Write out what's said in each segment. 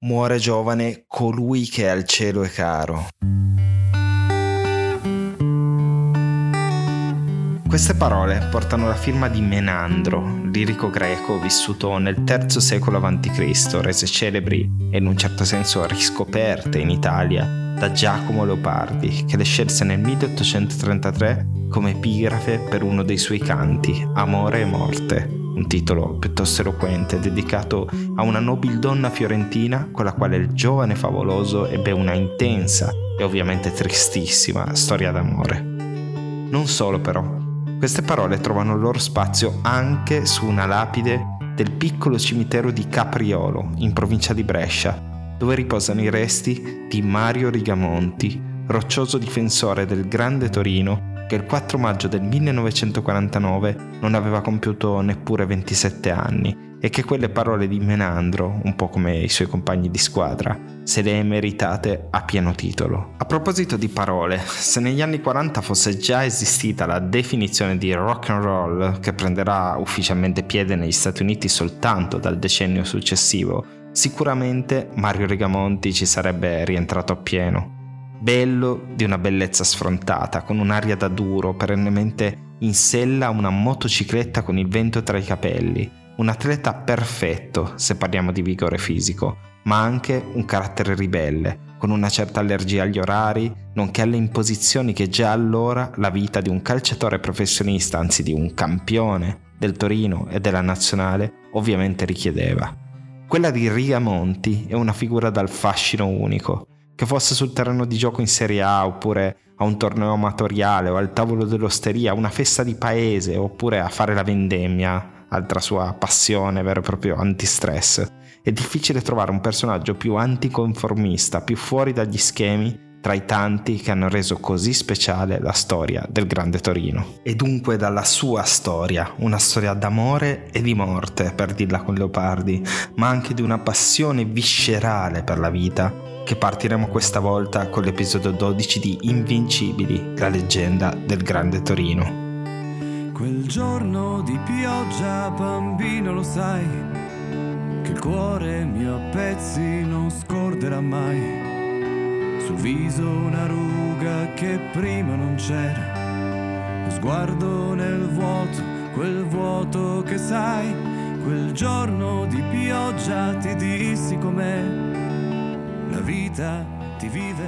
muore giovane colui che al cielo è caro. Queste parole portano la firma di Menandro, lirico greco vissuto nel III secolo a.C., rese celebri e in un certo senso riscoperte in Italia da Giacomo Leopardi, che le scelse nel 1833 come epigrafe per uno dei suoi canti, Amore e Morte, un titolo piuttosto eloquente dedicato a una nobildonna fiorentina con la quale il giovane favoloso ebbe una intensa e ovviamente tristissima storia d'amore. Non solo però, queste parole trovano il loro spazio anche su una lapide del piccolo cimitero di Capriolo, in provincia di Brescia, dove riposano i resti di Mario Rigamonti, roccioso difensore del Grande Torino che il 4 maggio del 1949 non aveva compiuto neppure 27 anni e che quelle parole di Menandro, un po' come i suoi compagni di squadra, se le è meritate a pieno titolo. A proposito di parole, se negli anni 40 fosse già esistita la definizione di rock and roll che prenderà ufficialmente piede negli Stati Uniti soltanto dal decennio successivo, sicuramente Mario Rigamonti ci sarebbe rientrato appieno bello di una bellezza sfrontata, con un'aria da duro, perennemente in sella una motocicletta con il vento tra i capelli, un atleta perfetto se parliamo di vigore fisico, ma anche un carattere ribelle, con una certa allergia agli orari, nonché alle imposizioni che già allora la vita di un calciatore professionista, anzi di un campione del Torino e della nazionale, ovviamente richiedeva. Quella di Rigamonti è una figura dal fascino unico, che fosse sul terreno di gioco in Serie A oppure a un torneo amatoriale o al tavolo dell'osteria, una festa di paese oppure a fare la vendemmia, altra sua passione, vero e proprio antistress. È difficile trovare un personaggio più anticonformista, più fuori dagli schemi tra i tanti che hanno reso così speciale la storia del Grande Torino. E dunque dalla sua storia, una storia d'amore e di morte, per dirla con Leopardi, ma anche di una passione viscerale per la vita che partiremo questa volta con l'episodio 12 di Invincibili, la leggenda del Grande Torino. Quel giorno di pioggia, bambino, lo sai, che il cuore mio a pezzi non scorderà mai. Sul viso una ruga che prima non c'era, lo sguardo nel vuoto, quel vuoto che sai. Quel giorno di pioggia ti dissi com'è vita ti vive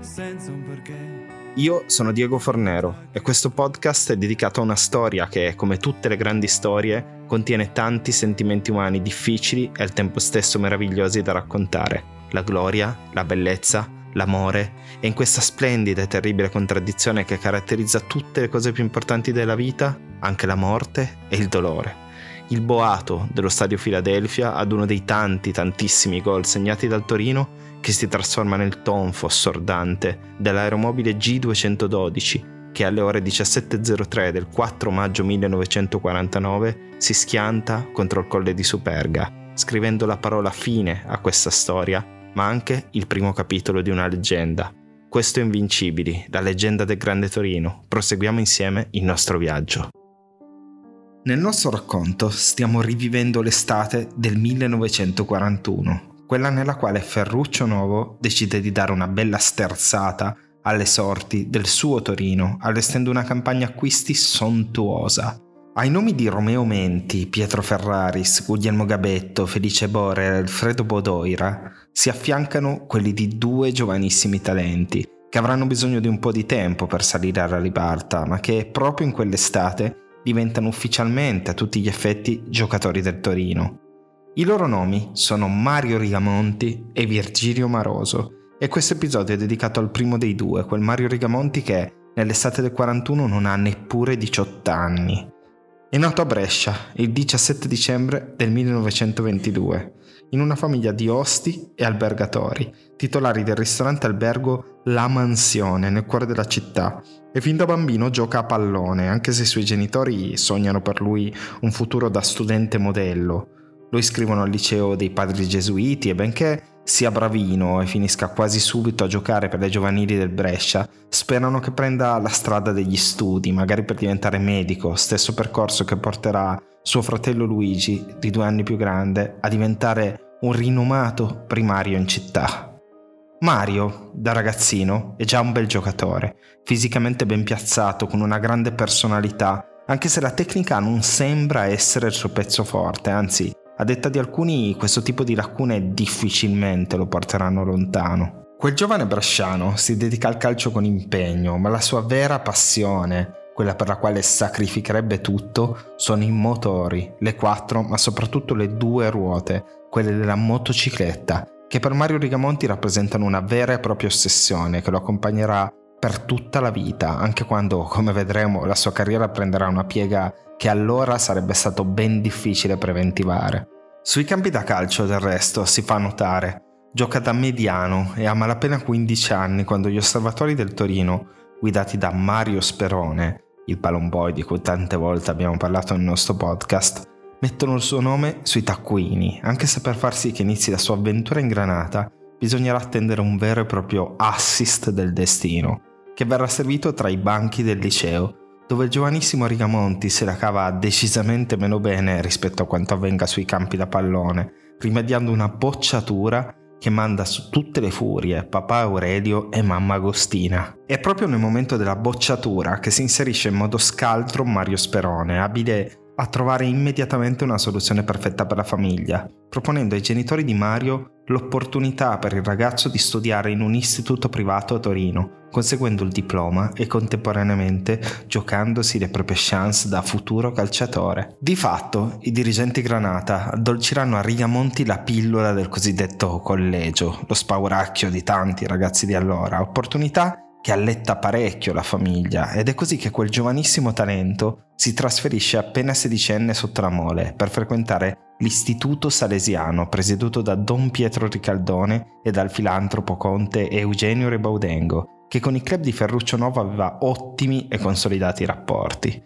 senza un perché. Io sono Diego Fornero e questo podcast è dedicato a una storia che, come tutte le grandi storie, contiene tanti sentimenti umani difficili e al tempo stesso meravigliosi da raccontare. La gloria, la bellezza, l'amore e in questa splendida e terribile contraddizione che caratterizza tutte le cose più importanti della vita, anche la morte e il dolore il boato dello stadio Philadelphia ad uno dei tanti tantissimi gol segnati dal Torino che si trasforma nel tonfo assordante dell'aeromobile G212 che alle ore 17.03 del 4 maggio 1949 si schianta contro il colle di Superga, scrivendo la parola fine a questa storia, ma anche il primo capitolo di una leggenda. Questo è Invincibili, la leggenda del Grande Torino. Proseguiamo insieme il nostro viaggio. Nel nostro racconto stiamo rivivendo l'estate del 1941, quella nella quale Ferruccio Nuovo decide di dare una bella sterzata alle sorti del suo Torino, allestendo una campagna acquisti sontuosa. Ai nomi di Romeo Menti, Pietro Ferraris, Guglielmo Gabetto, Felice Bore e Alfredo Bodoira si affiancano quelli di due giovanissimi talenti, che avranno bisogno di un po' di tempo per salire alla ribalta, ma che proprio in quell'estate diventano ufficialmente a tutti gli effetti giocatori del Torino. I loro nomi sono Mario Rigamonti e Virgilio Maroso e questo episodio è dedicato al primo dei due, quel Mario Rigamonti che nell'estate del 41 non ha neppure 18 anni. È nato a Brescia il 17 dicembre del 1922 in una famiglia di osti e albergatori, titolari del ristorante albergo La Mansione nel cuore della città, e fin da bambino gioca a pallone, anche se i suoi genitori sognano per lui un futuro da studente modello. Lo iscrivono al liceo dei padri gesuiti e benché sia bravino e finisca quasi subito a giocare per le giovanili del Brescia, sperano che prenda la strada degli studi, magari per diventare medico, stesso percorso che porterà suo fratello Luigi, di due anni più grande, a diventare un rinomato primario in città. Mario, da ragazzino, è già un bel giocatore, fisicamente ben piazzato, con una grande personalità, anche se la tecnica non sembra essere il suo pezzo forte, anzi, a detta di alcuni, questo tipo di lacune difficilmente lo porteranno lontano. Quel giovane brasciano si dedica al calcio con impegno, ma la sua vera passione, quella per la quale sacrificherebbe tutto, sono i motori, le quattro, ma soprattutto le due ruote, quelle della motocicletta, che per Mario Rigamonti rappresentano una vera e propria ossessione che lo accompagnerà per tutta la vita, anche quando, come vedremo, la sua carriera prenderà una piega che allora sarebbe stato ben difficile preventivare. Sui campi da calcio, del resto, si fa notare. Gioca da mediano e ha malapena 15 anni quando gli osservatori del Torino, guidati da Mario Sperone, il palomboy di cui tante volte abbiamo parlato nel nostro podcast, mettono il suo nome sui taccuini, anche se per far sì che inizi la sua avventura in Granata bisognerà attendere un vero e proprio assist del destino, che verrà servito tra i banchi del liceo, dove il giovanissimo Rigamonti se la cava decisamente meno bene rispetto a quanto avvenga sui campi da pallone, rimediando una bocciatura che manda su tutte le furie papà Aurelio e mamma Agostina. È proprio nel momento della bocciatura che si inserisce in modo scaltro Mario Sperone, abile a trovare immediatamente una soluzione perfetta per la famiglia, proponendo ai genitori di Mario l'opportunità per il ragazzo di studiare in un istituto privato a Torino, conseguendo il diploma e contemporaneamente giocandosi le proprie chance da futuro calciatore. Di fatto, i dirigenti Granata addolciranno a Rigamonti la pillola del cosiddetto collegio, lo spauracchio di tanti ragazzi di allora, opportunità che alletta parecchio la famiglia ed è così che quel giovanissimo talento si trasferisce appena sedicenne sotto la mole per frequentare l'Istituto Salesiano presieduto da Don Pietro Ricaldone e dal filantropo conte Eugenio Rebaudengo, che con il club di Ferruccio Novo aveva ottimi e consolidati rapporti.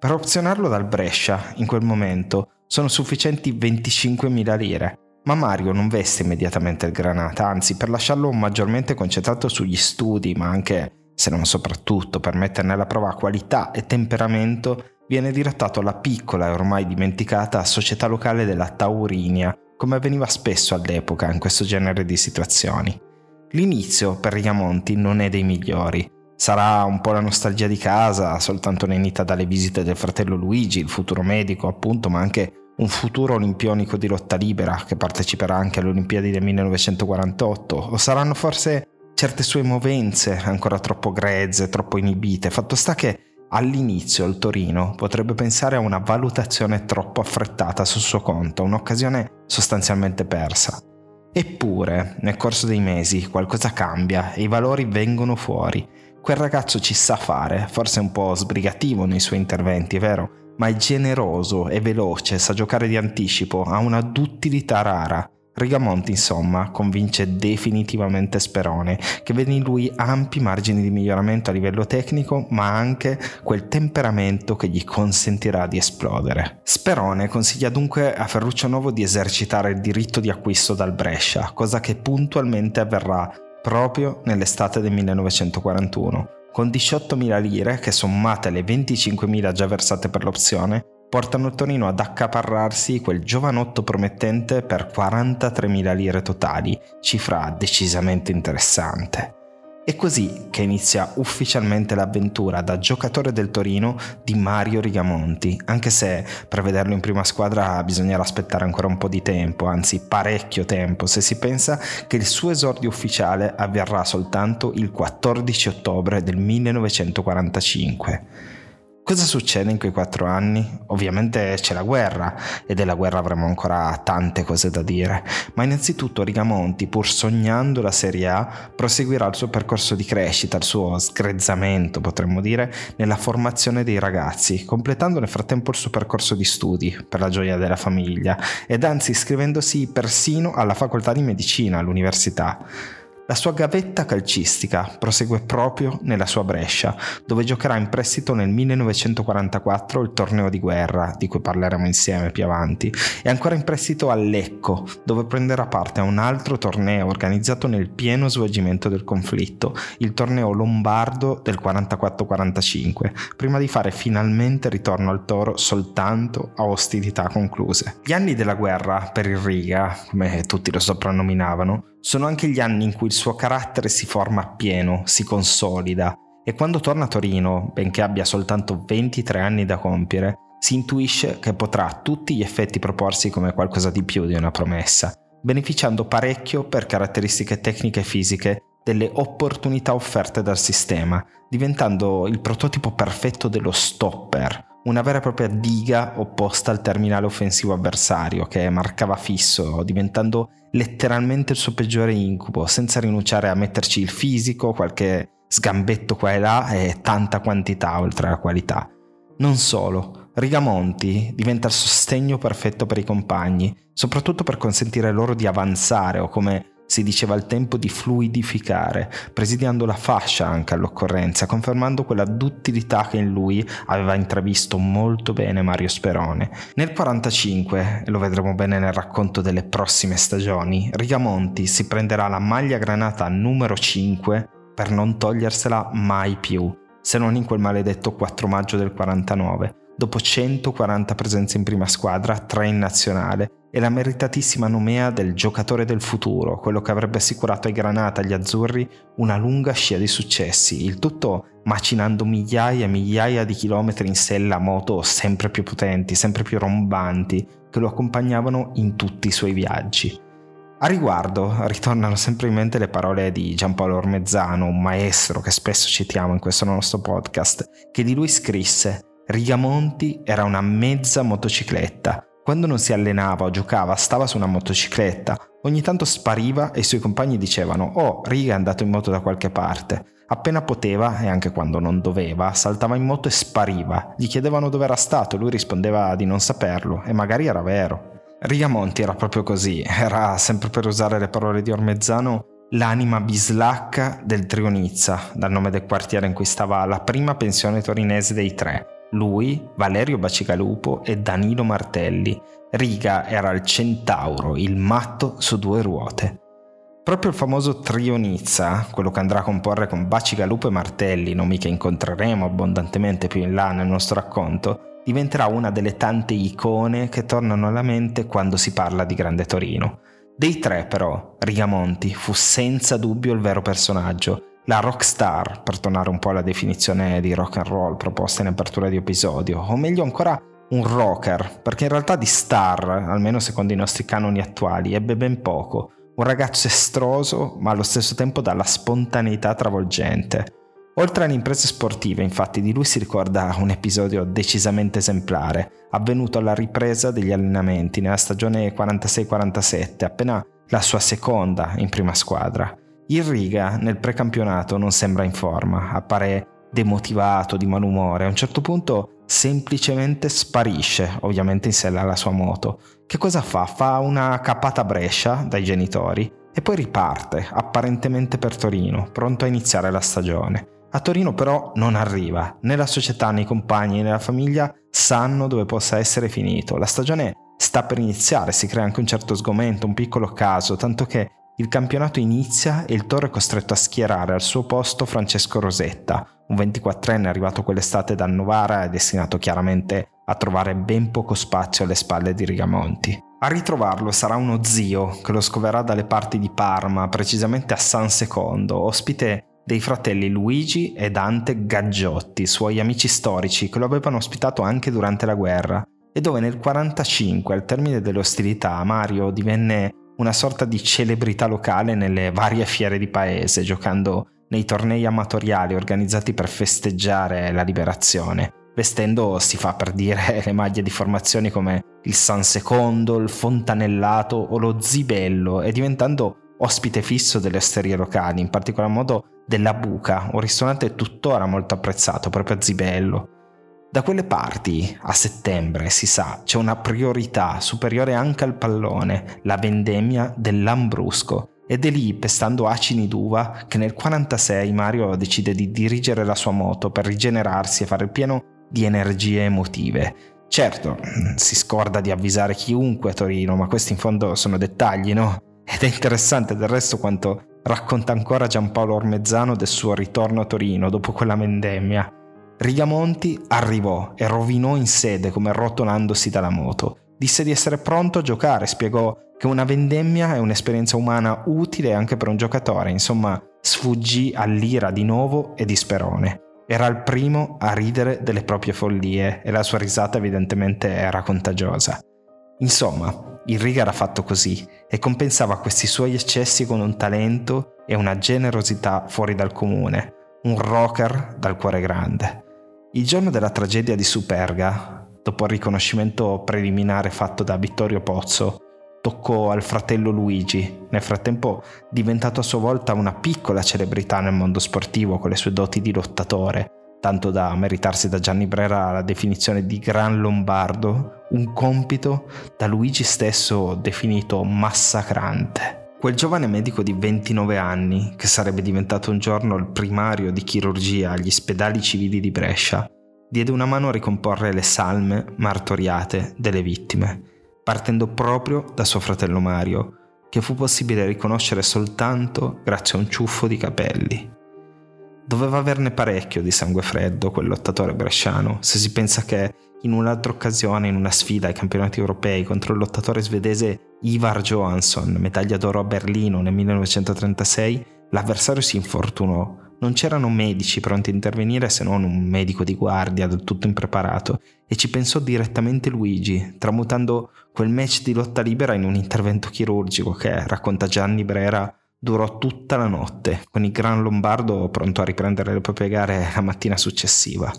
Per opzionarlo dal Brescia, in quel momento, sono sufficienti 25.000 lire, ma Mario non veste immediatamente il Granata, anzi per lasciarlo maggiormente concentrato sugli studi, ma anche, se non soprattutto, per metterne alla prova qualità e temperamento, viene dirottato alla piccola e ormai dimenticata società locale della Taurinia, come avveniva spesso all'epoca in questo genere di situazioni. L'inizio per Rigamonti non è dei migliori. Sarà un po' la nostalgia di casa, soltanto lenita dalle visite del fratello Luigi, il futuro medico appunto, ma anche un futuro olimpionico di lotta libera che parteciperà anche alle Olimpiadi del 1948, o saranno forse certe sue movenze ancora troppo grezze, troppo inibite. Fatto sta che all'inizio il Torino potrebbe pensare a una valutazione troppo affrettata sul suo conto, un'occasione sostanzialmente persa. Eppure, nel corso dei mesi qualcosa cambia e i valori vengono fuori. Quel ragazzo ci sa fare, forse un po' sbrigativo nei suoi interventi, vero? Ma è generoso, è veloce, sa giocare di anticipo, ha una duttilità rara. Rigamonti, insomma, convince definitivamente Sperone, che vede in lui ampi margini di miglioramento a livello tecnico, ma anche quel temperamento che gli consentirà di esplodere. Sperone consiglia dunque a Ferruccio Novo di esercitare il diritto di acquisto dal Brescia, cosa che puntualmente avverrà proprio nell'estate del 1941 con 18.000 lire che sommate alle 25.000 già versate per l'opzione portano Torino ad accaparrarsi quel giovanotto promettente per 43.000 lire totali, cifra decisamente interessante. È così che inizia ufficialmente l'avventura da giocatore del Torino di Mario Rigamonti, anche se per vederlo in prima squadra bisognerà aspettare ancora un po' di tempo, anzi parecchio tempo, se si pensa che il suo esordio ufficiale avverrà soltanto il 14 ottobre del 1945. Cosa succede in quei quattro anni? Ovviamente c'è la guerra e della guerra avremo ancora tante cose da dire, ma innanzitutto Rigamonti, pur sognando la Serie A, proseguirà il suo percorso di crescita, il suo sgrezzamento potremmo dire, nella formazione dei ragazzi, completando nel frattempo il suo percorso di studi, per la gioia della famiglia, ed anzi iscrivendosi persino alla facoltà di medicina all'università. La sua gavetta calcistica prosegue proprio nella sua Brescia, dove giocherà in prestito nel 1944 il torneo di guerra, di cui parleremo insieme più avanti, e ancora in prestito a Lecco, dove prenderà parte a un altro torneo organizzato nel pieno svolgimento del conflitto, il torneo lombardo del 44-45, prima di fare finalmente ritorno al toro soltanto a ostilità concluse. Gli anni della guerra per il Riga, come tutti lo soprannominavano, sono anche gli anni in cui il suo carattere si forma appieno, si consolida. E quando torna a Torino, benché abbia soltanto 23 anni da compiere, si intuisce che potrà a tutti gli effetti proporsi come qualcosa di più di una promessa, beneficiando parecchio per caratteristiche tecniche e fisiche delle opportunità offerte dal sistema, diventando il prototipo perfetto dello stopper, una vera e propria diga opposta al terminale offensivo avversario che marcava fisso, diventando letteralmente il suo peggiore incubo, senza rinunciare a metterci il fisico, qualche sgambetto qua e là e tanta quantità oltre alla qualità. Non solo, Rigamonti diventa il sostegno perfetto per i compagni, soprattutto per consentire loro di avanzare o come si diceva al tempo di fluidificare, presidiando la fascia anche all'occorrenza, confermando quella duttilità che in lui aveva intravisto molto bene Mario Sperone. Nel 45, e lo vedremo bene nel racconto delle prossime stagioni, Rigamonti si prenderà la maglia granata numero 5 per non togliersela mai più, se non in quel maledetto 4 maggio del 49, dopo 140 presenze in prima squadra, 3 in nazionale e la meritatissima nomea del giocatore del futuro, quello che avrebbe assicurato ai Granata e agli Azzurri una lunga scia di successi, il tutto macinando migliaia e migliaia di chilometri in sella a moto sempre più potenti, sempre più rombanti, che lo accompagnavano in tutti i suoi viaggi. A riguardo ritornano sempre in mente le parole di Giampaolo Ormezzano, un maestro che spesso citiamo in questo nostro podcast, che di lui scrisse Rigamonti era una mezza motocicletta, quando non si allenava o giocava stava su una motocicletta, ogni tanto spariva e i suoi compagni dicevano «Oh, Riga è andato in moto da qualche parte». Appena poteva, e anche quando non doveva, saltava in moto e spariva. Gli chiedevano dove era stato, lui rispondeva di non saperlo, e magari era vero. Rigamonti era proprio così, era, sempre per usare le parole di Ormezzano, l'anima bislacca del Trionizza, dal nome del quartiere in cui stava la prima pensione torinese dei tre, lui, Valerio Bacigalupo e Danilo Martelli. Riga era il centauro, il matto su due ruote. Proprio il famoso trio Nizza, quello che andrà a comporre con Bacigalupo e Martelli, nomi che incontreremo abbondantemente più in là nel nostro racconto, diventerà una delle tante icone che tornano alla mente quando si parla di Grande Torino. Dei tre, però, Rigamonti fu senza dubbio il vero personaggio la rockstar, per tornare un po' alla definizione di rock and roll proposta in apertura di episodio, o meglio ancora un rocker, perché in realtà di star, almeno secondo i nostri canoni attuali, ebbe ben poco. Un ragazzo estroso, ma allo stesso tempo dalla spontaneità travolgente. Oltre alle imprese sportive, infatti, di lui si ricorda un episodio decisamente esemplare, avvenuto alla ripresa degli allenamenti nella stagione 46-47, appena la sua seconda in prima squadra. Il Riga nel precampionato non sembra in forma, appare demotivato, di malumore, a un certo punto semplicemente sparisce, ovviamente in sella alla sua moto. Che cosa fa? Fa una cappata a Brescia dai genitori e poi riparte, apparentemente per Torino, pronto a iniziare la stagione. A Torino però non arriva, né la società né i compagni né la famiglia sanno dove possa essere finito. La stagione sta per iniziare, si crea anche un certo sgomento, un piccolo caso, tanto che il campionato inizia e il Toro è costretto a schierare al suo posto Francesco Rosetta, un 24enne arrivato quell'estate da Novara e destinato chiaramente a trovare ben poco spazio alle spalle di Rigamonti. A ritrovarlo sarà uno zio che lo scoverà dalle parti di Parma, precisamente a San Secondo, ospite dei fratelli Luigi e Dante Gaggiotti, suoi amici storici che lo avevano ospitato anche durante la guerra, e dove nel 1945, al termine delle ostilità, Mario divenne una sorta di celebrità locale nelle varie fiere di paese, giocando nei tornei amatoriali organizzati per festeggiare la liberazione. Vestendo, si fa per dire, le maglie di formazioni come il San Secondo, il Fontanellato o lo Zibello e diventando ospite fisso delle osterie locali, in particolar modo della Buca, un ristorante tuttora molto apprezzato proprio a Zibello. Da quelle parti, a settembre, si sa, c'è una priorità superiore anche al pallone, la vendemmia del Lambrusco, ed è lì, pestando acini d'uva, che nel 1946 Mario decide di dirigere la sua moto per rigenerarsi e fare il pieno di energie emotive. Certo, si scorda di avvisare chiunque a Torino, ma questi in fondo sono dettagli, no? Ed è interessante del resto quanto racconta ancora Giampaolo Ormezzano del suo ritorno a Torino dopo quella vendemmia. Rigamonti arrivò e rovinò in sede come rotolandosi dalla moto. Disse di essere pronto a giocare, spiegò che una vendemmia è un'esperienza umana utile anche per un giocatore, insomma sfuggì all'ira di nuovo e di Sperone. Era il primo a ridere delle proprie follie e la sua risata evidentemente era contagiosa. Insomma, il Riga era fatto così e compensava questi suoi eccessi con un talento e una generosità fuori dal comune, un rocker dal cuore grande. Il giorno della tragedia di Superga, dopo il riconoscimento preliminare fatto da Vittorio Pozzo, toccò al fratello Luigi, nel frattempo diventato a sua volta una piccola celebrità nel mondo sportivo con le sue doti di lottatore, tanto da meritarsi da Gianni Brera la definizione di Gran Lombardo, un compito da Luigi stesso definito massacrante. Quel giovane medico di 29 anni, che sarebbe diventato un giorno il primario di chirurgia agli spedali civili di Brescia, diede una mano a ricomporre le salme martoriate delle vittime partendo proprio da suo fratello Mario, che fu possibile riconoscere soltanto grazie a un ciuffo di capelli. Doveva averne parecchio di sangue freddo quel lottatore bresciano, se si pensa che in un'altra occasione, in una sfida ai campionati europei contro il lottatore svedese Ivar Johansson, medaglia d'oro a Berlino nel 1936, l'avversario si infortunò. Non c'erano medici pronti a intervenire se non un medico di guardia del tutto impreparato e ci pensò direttamente Luigi, tramutando quel match di lotta libera in un intervento chirurgico che, racconta Gianni Brera, durò tutta la notte, con il Gran Lombardo pronto a riprendere le proprie gare la mattina successiva.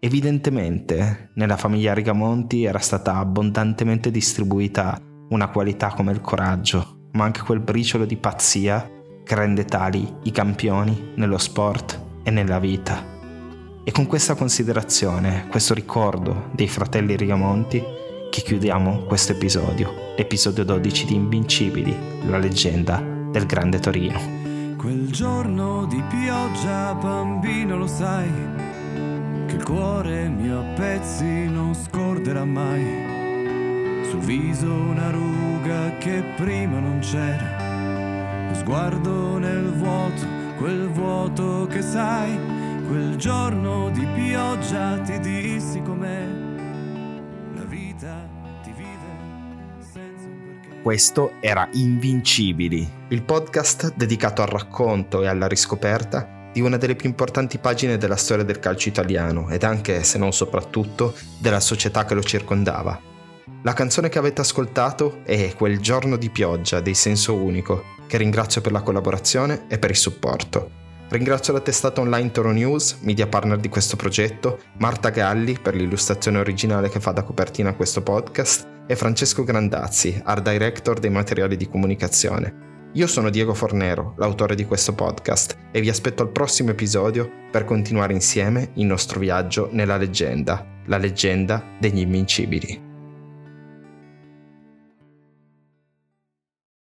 Evidentemente, nella famiglia Rigamonti era stata abbondantemente distribuita una qualità come il coraggio, ma anche quel briciolo di pazzia che rende tali i campioni nello sport e nella vita. E con questa considerazione, questo ricordo dei fratelli Rigamonti, che chiudiamo questo episodio, l'episodio 12 di Invincibili, la leggenda del Grande Torino. Quel giorno di pioggia, bambino, lo sai, che il cuore mio a pezzi non scorderà mai. Sul viso una ruga che prima non c'era sguardo nel vuoto, quel vuoto che sai, quel giorno di pioggia ti dissi com'è. Questo era Invincibili, il podcast dedicato al racconto e alla riscoperta di una delle più importanti pagine della storia del calcio italiano ed anche, se non soprattutto, della società che lo circondava. La canzone che avete ascoltato è Quel giorno di pioggia dei Senso Unico, che ringrazio per la collaborazione e per il supporto. Ringrazio la testata online Toro News, media partner di questo progetto, Marta Galli per l'illustrazione originale che fa da copertina a questo podcast e Francesco Grandazzi, art director dei materiali di comunicazione. Io sono Diego Fornero, l'autore di questo podcast, e vi aspetto al prossimo episodio per continuare insieme il nostro viaggio nella leggenda, la leggenda degli invincibili.